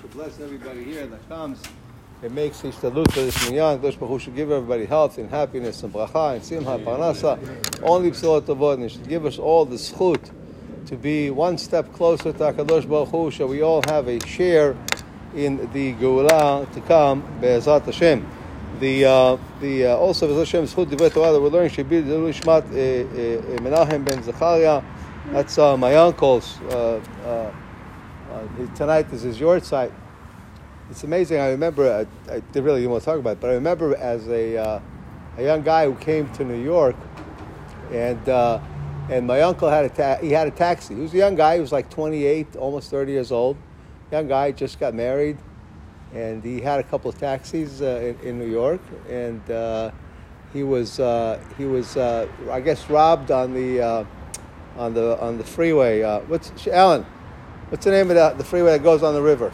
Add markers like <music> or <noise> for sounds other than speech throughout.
should bless everybody here that comes. It makes ishtalut for this minyan. Kadosh Baruch should give everybody health and happiness and bracha and simcha, parnasa, only b'sorot tovot. And should give us all the zchut to be one step closer to HaKadosh Baruch Hu, so we all have a share in the Geulah to come, Be'ezat Hashem. The, uh, the, uh, also, Be'ezat Hashem, Zchut Divrei Torah that we're learning should be the Shmat uh, Menachem ben Zechariah. That's uh, my uncle's. Uh, uh, tonight this is yahrzeit. It's amazing. I remember, I, I really didn't want to talk about it, but I remember as a, a young guy who came to New York and and my uncle had a ta- he had a taxi. He was a young guy. He was like 28, almost 30 years old. Young guy, just got married, and he had a couple of taxis uh, in, in, New York. And uh, he was uh, he was uh, I guess robbed on the uh, on the on the freeway. Uh, what's Alan? What's the name of the, the freeway that goes on the river?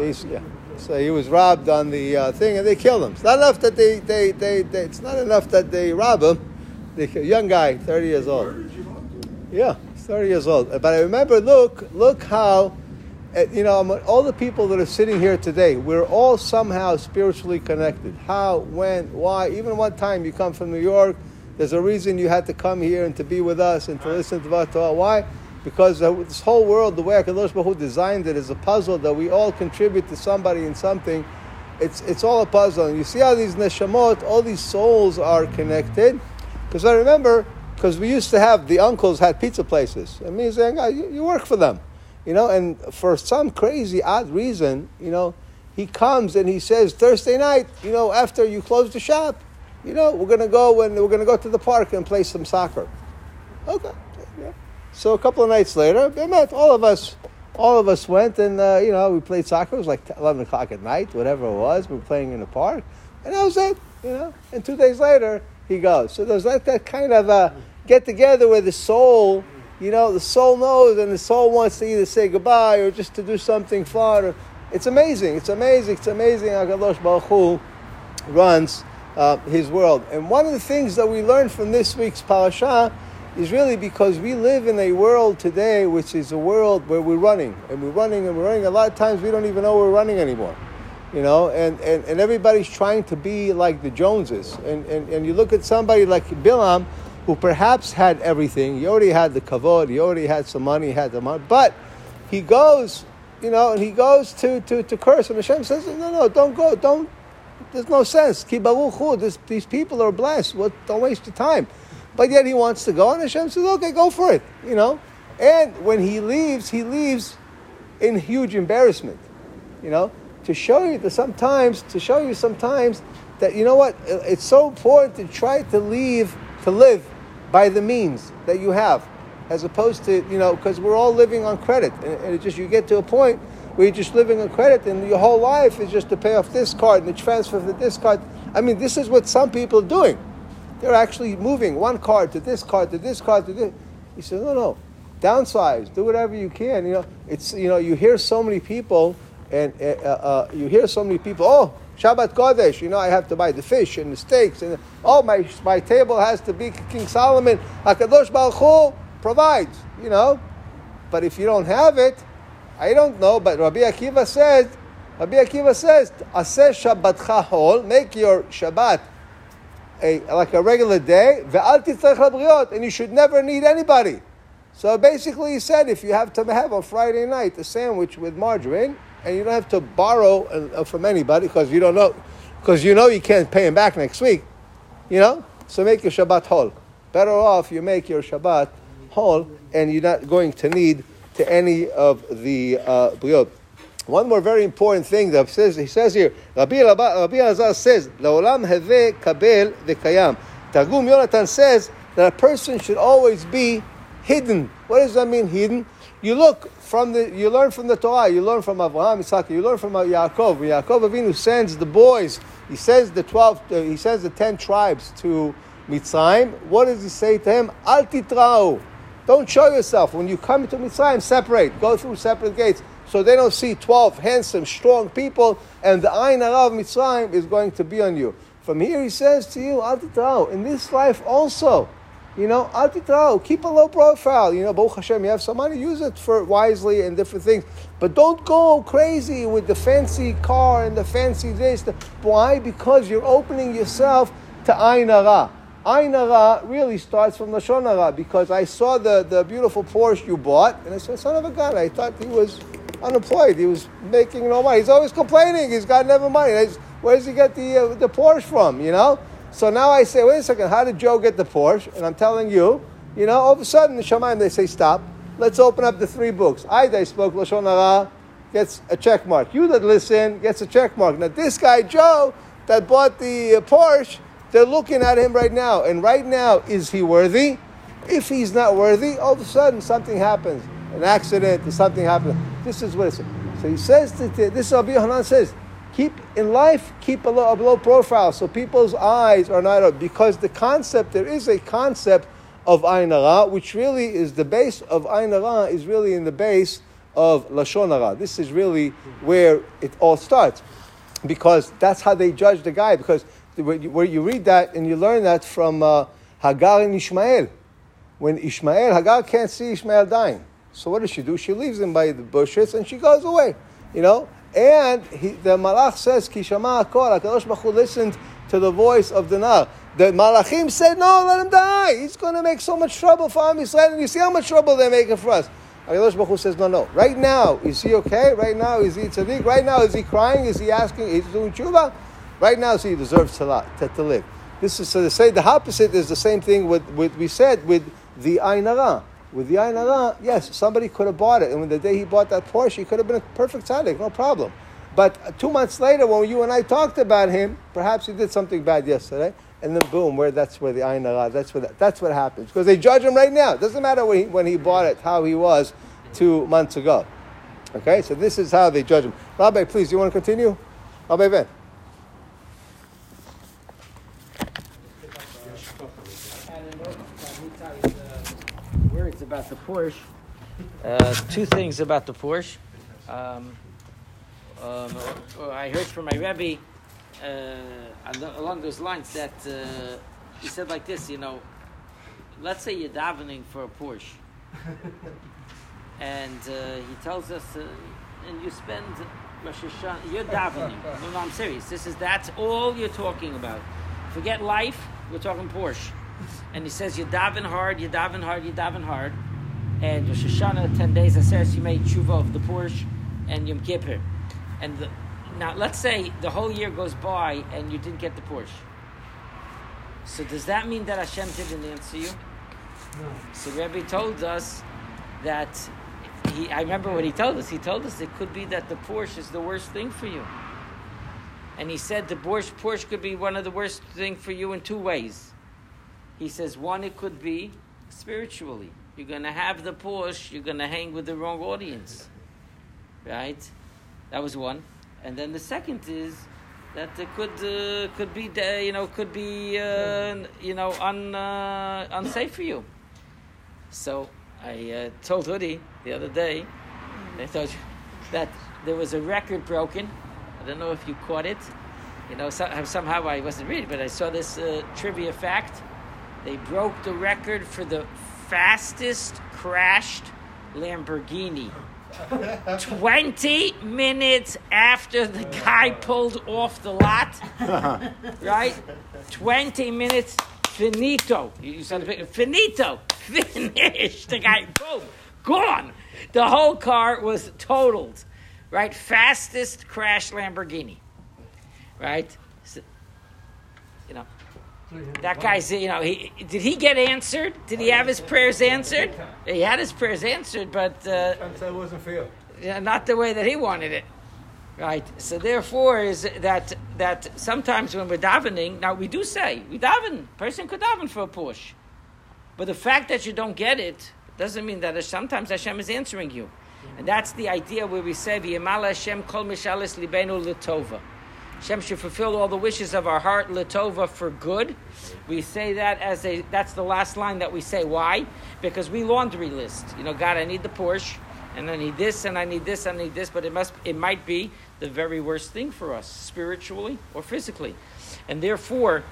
East, yeah. So he was robbed on the thing, and they killed him. It's not enough that they, they, they, they it's not enough that they rob him the young guy, 30 years old. Yeah, 30 years old. But I remember, look, look how, eh, you know, all the people that are sitting here today, we're all somehow spiritually connected. How, when, why. Even one time you come from New York, there's a reason you had to come here and to be with us and to listen to Torah. Why? Because this whole world, the way HaKadosh Baruch Hu designed it, is a puzzle that we all contribute to somebody in something. It's, it's all a puzzle. And you see how these neshamot, all these souls are connected because I remember, because we used to have, the uncles had pizza places. And me saying, oh, you, you work for them. You know, and for some crazy, odd reason, you know, he comes and he says, Thursday night, you know, after you close the shop, you know, we're to go and we're going to go to the park and play some soccer. Okay. So a couple of nights later, all of us. All of us went and uh, you know we played soccer. It was like eleven o'clock at night, whatever it was. We were playing in the park, and that was it. You know. And two days later, he goes. So there's like that kind of a get together where the soul, you know, the soul knows and the soul wants to either say goodbye or just to do something fun. It's amazing. It's amazing. It's amazing how Baruch Hu runs uh, his world. And one of the things that we learned from this week's parasha is really because we live in a world today which is a world where we're running and we're running and we're running. A lot of times we don't even know we're running anymore you know, and, and, and everybody's trying to be like the Joneses. And, and, and you look at somebody like Bilam, who perhaps had everything. He already had the kavod, he already had some money, he had the money, but he goes, you know, and he goes to, to, to curse, and Hashem says, no, no, don't go, don't, there's no sense. This, these people are blessed. What, don't waste your time. But yet he wants to go, and Hashem says, okay, go for it, you know. And when he leaves, he leaves in huge embarrassment, you know to show you that sometimes, to show you sometimes that you know what, it's so important to try to leave, to live by the means that you have, as opposed to you know, because we're all living on credit, and, and it just you get to a point where you're just living on credit, and your whole life is just to pay off this card and the transfer for this card. I mean, this is what some people are doing. They're actually moving one card to this card to this card to this. He said, no, no, downsize, do whatever you can. You know, it's you know, you hear so many people and uh, uh, you hear so many people, oh, Shabbat Kodesh, you know, I have to buy the fish and the steaks, and oh, my, my table has to be King Solomon. Hakadosh Baruch Hu provides, you know. But if you don't have it, I don't know. But Rabbi Akiva says, Rabbi Akiva says, Aseh Shabbat Hol, make your Shabbat a, like a regular day, and you should never need anybody. So basically, he said, if you have to have on Friday night a sandwich with margarine, and you don't have to borrow uh, from anybody because you don't know, because you know you can't pay him back next week. You know, so make your Shabbat whole. Better off you make your Shabbat whole, and you're not going to need to any of the uh, briot. One more very important thing that says, he says here, Rabbi, Rabbi Azar says, "Laolam heve kabel v'kayam." Targum Yonatan says that a person should always be hidden. What does that mean, hidden? You look from the, you learn from the Torah, you learn from Abraham, Isaac, you learn from Yaakov. When Yaakov Avinu sends the boys, he sends the twelve, uh, he sends the ten tribes to Mitzrayim. What does he say to him? Al titrao. Don't show yourself. When you come to Mitzrayim, separate. Go through separate gates. So they don't see 12 handsome, strong people, and the Ain of Mitzrayim is going to be on you. From here he says to you, Al. In this life also, You know, al keep a low profile. You know, Baruch Hashem, you have some money, use it for wisely and different things. But don't go crazy with the fancy car and the fancy this. Why? Because you're opening yourself to. Ain Hara really starts from Lashon because I saw the, the beautiful Porsche you bought and I said, son of a gun, I thought he was unemployed. He was making no money. He's always complaining. He's got never money. Where does he get the, uh, the Porsche from, you know? So now I say, wait a second, how did Joe get the Porsche? And I'm telling you, you know, all of a sudden the Shemaim, they say, stop. Let's open up the three books. I, they spoke Lashon Hara, gets a check mark. You that listen gets a check mark. Now this guy, Joe, that bought the uh, Porsche, they're looking at him right now. And right now, is he worthy? If he's not worthy, all of a sudden something happens. An accident or something happens. This is what it says. So he says, that, this is what Hanan says, keep in life keep a low, a low profile so people's eyes are not up because the concept there is a concept of Ain Hara, which really is the base of Ain Hara is really in the base of Lashon Hara. This is really where it all starts because that's how they judge the guy because where you read that and you learn that from uh, Hagar and Ishmael. When Ishmael, Hagar can't see Ishmael dying. So what does she do? She leaves him by the bushes and she goes away. You know, and he, the Malach says, Kishama Akor, HaKadosh Baruch listened to the voice of the Nar. The Malachim said, no, let him die. He's going to make so much trouble for Am Yisrael. And you see how much trouble they're making for us. HaKadosh Baruch says, no, no. Right now, is he okay? Right now, is he tzaddik? Right now, is he crying? Is he asking? Is he doing tshuva? Right now, so he deserves to, to, to live. This is, so to say the opposite is the same thing with, with we said with the Ain Hara. With the Ain Hara, yes, somebody could have bought it. And when the day he bought that Porsche, he could have been a perfect tzaddik, no problem. But two months later, when you and I talked about him, perhaps he did something bad yesterday, and then boom, where that's where the Ain Hara, that's where that, that's what happens because they judge him right now. It doesn't matter when he, when he bought it, how he was two months ago. Okay, so this is how they judge him. Rabbi, please, do you want to continue? Rabbi Ben. About the Porsche. Uh, two things about the Porsche. Um, um, I heard from my Rebbe uh, along those lines that uh, he said like this, you know, let's say you're davening for a Porsche, and uh, he tells us, uh, and you spend Rosh Hashanah, you're davening. No, no, I'm serious. This is that's all you're talking about. Forget life. We're talking Porsche. And he says, you're davening hard, you're davening hard, you're davening hard. And Rosh Hashanah, 10 days, you made tshuva of the Porsche and Yom Kippur. And the, now, let's say the whole year goes by and you didn't get the Porsche. So does that mean that Hashem didn't answer you? No. So Rebbe told us that he. I remember what he told us. He told us it could be that the Porsche is the worst thing for you. And he said the Porsche, Porsche could be one of the worst thing for you in two ways. He says, one, it could be spiritually. You're going to have the Porsche, you're going to hang with the wrong audience. Right? That was one. And then the second is that it could uh, could be uh, you know could be uh, you know un, uh, unsafe for you. So I uh, told Hoodie the other day. I told you that there was a record broken. I don't know if you caught it. You know, somehow I wasn't reading, but I saw this uh, trivia fact they broke the record for the fastest crashed Lamborghini. 20 minutes after the guy pulled off the lot, <laughs> right? 20 minutes, finito. You said finito, <laughs> finished. The guy, boom, gone. The whole car was totaled, right? Fastest crash Lamborghini, right? So, you know, that guy's, you know, he did he get answered? Did he have his prayers answered? He had his prayers answered, but uh, it wasn't fair. Yeah, not the way that he wanted it. Right. So therefore, is that that sometimes when we're davening, now we do say we daven. Person could daven for a Porsche, but the fact that you don't get it doesn't mean that sometimes Hashem is answering you, and that's the idea where we say v'yamala Hashem kol mishalis libenu l'tova. Hashem should fulfill all the wishes of our heart, Latova, for good. We say that as a, that's the last line that we say. Why? Because we laundry list. You know, God, I need the Porsche, and I need this, and I need this, and I need this, but it must, it might be the very worst thing for us, spiritually or physically. And therefore,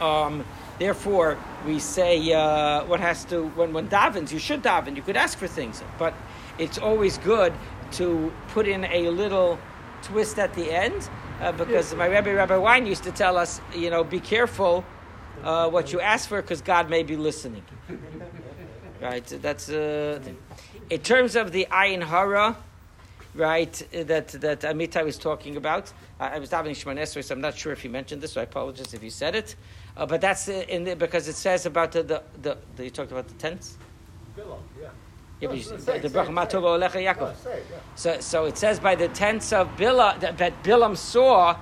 um, Therefore, we say uh, what has to when when davens, you should daven. You could ask for things, but it's always good to put in a little twist at the end uh, because my Rebbe Rabbi Wein used to tell us, you know, be careful uh, what you ask for because God may be listening. <laughs> right? That's uh, in terms of the ayin hara right, that, that Amitai was talking about. I, was davening Shemon so I'm not sure if he mentioned this, so I apologize if you said it. Uh, but that's in the, because it says about the, the, the, the you talked about the tents? Yeah. So, so it says by the tents of Bilam that, that Bilam saw,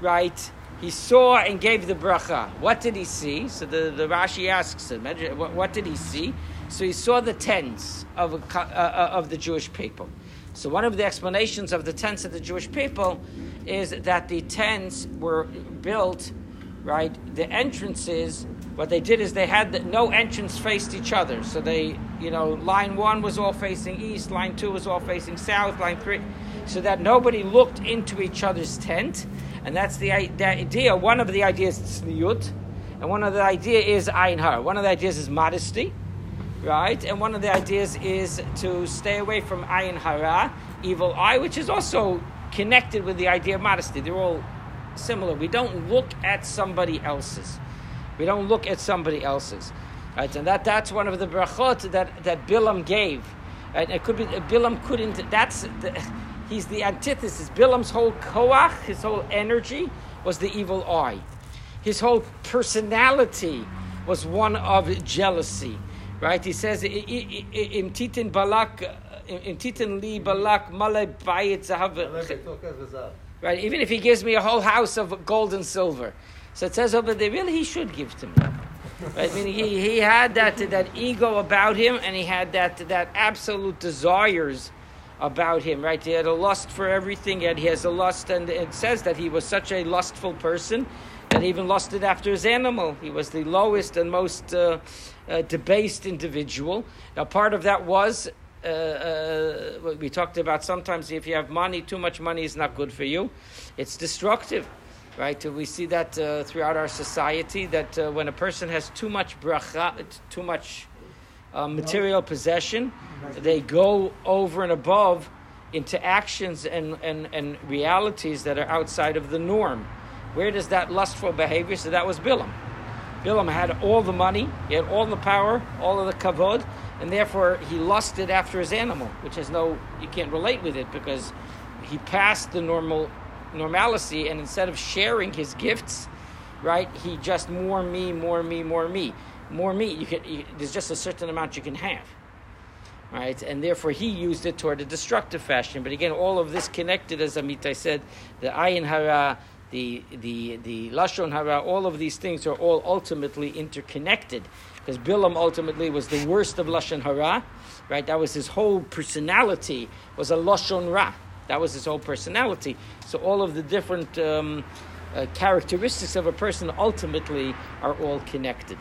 right? He saw and gave the bracha. What did he see? So the, the Rashi asks him, what, what did he see? So he saw the tents of, uh, uh, of the Jewish people. So one of the explanations of the tents of the Jewish people is that the tents were built, right? The entrances, what they did is they had the, no entrance faced each other. So they, you know, line one was all facing east, line two was all facing south, line three, so that nobody looked into each other's tent. And that's the, the idea. One of the ideas is tzniut, and one of the idea is ayin har. One of the ideas is modesty right? And one of the ideas is to stay away from ayin hara, evil eye, which is also connected with the idea of modesty. They're all similar. We don't look at somebody else's. We don't look at somebody else's. Right? And that, that's one of the brachot that, that Bilam gave. And it could be Bilam couldn't. That's the, he's the antithesis. Bilam's whole koach, his whole energy, was the evil eye. His whole personality was one of jealousy. Right? He says, "Im titin balak, im titin li balak male bayit zahav." Right? Even if he gives me a whole house of gold and silver, so it says over there, really, he should give to me. Right? I mean, he, he had that that ego about him, and he had that that absolute desires about him. Right? He had a lust for everything, and he has a lust, and it says that he was such a lustful person that he even lusted after his animal. He was the lowest and most uh, uh, debased individual. Now, part of that was uh, uh, we talked about sometimes if you have money, too much money is not good for you. It's destructive, right? We see that uh, throughout our society that uh, when a person has too much bracha, too much uh, material possession, they go over and above into actions and, and, and realities that are outside of the norm. Where does that lustful behavior? So that was Bilam. Bilam had all the money, he had all the power, all of the kavod, and therefore he lusted after his animal, which has no, you can't relate with it because he passed the normal normalcy, and instead of sharing his gifts, right, he just more me, more me, more me, more me. You can, you, there's just a certain amount you can have, right, and therefore he used it toward a destructive fashion. But again, all of this connected, as Amitai said, the ayin hara the the the lashon hara, all of these things are all ultimately interconnected. Because Bilam ultimately was the worst of lashon hara, right? That was his whole personality was a lashon ra. That was his whole personality. So all of the different um, uh, characteristics of a person ultimately are all connected.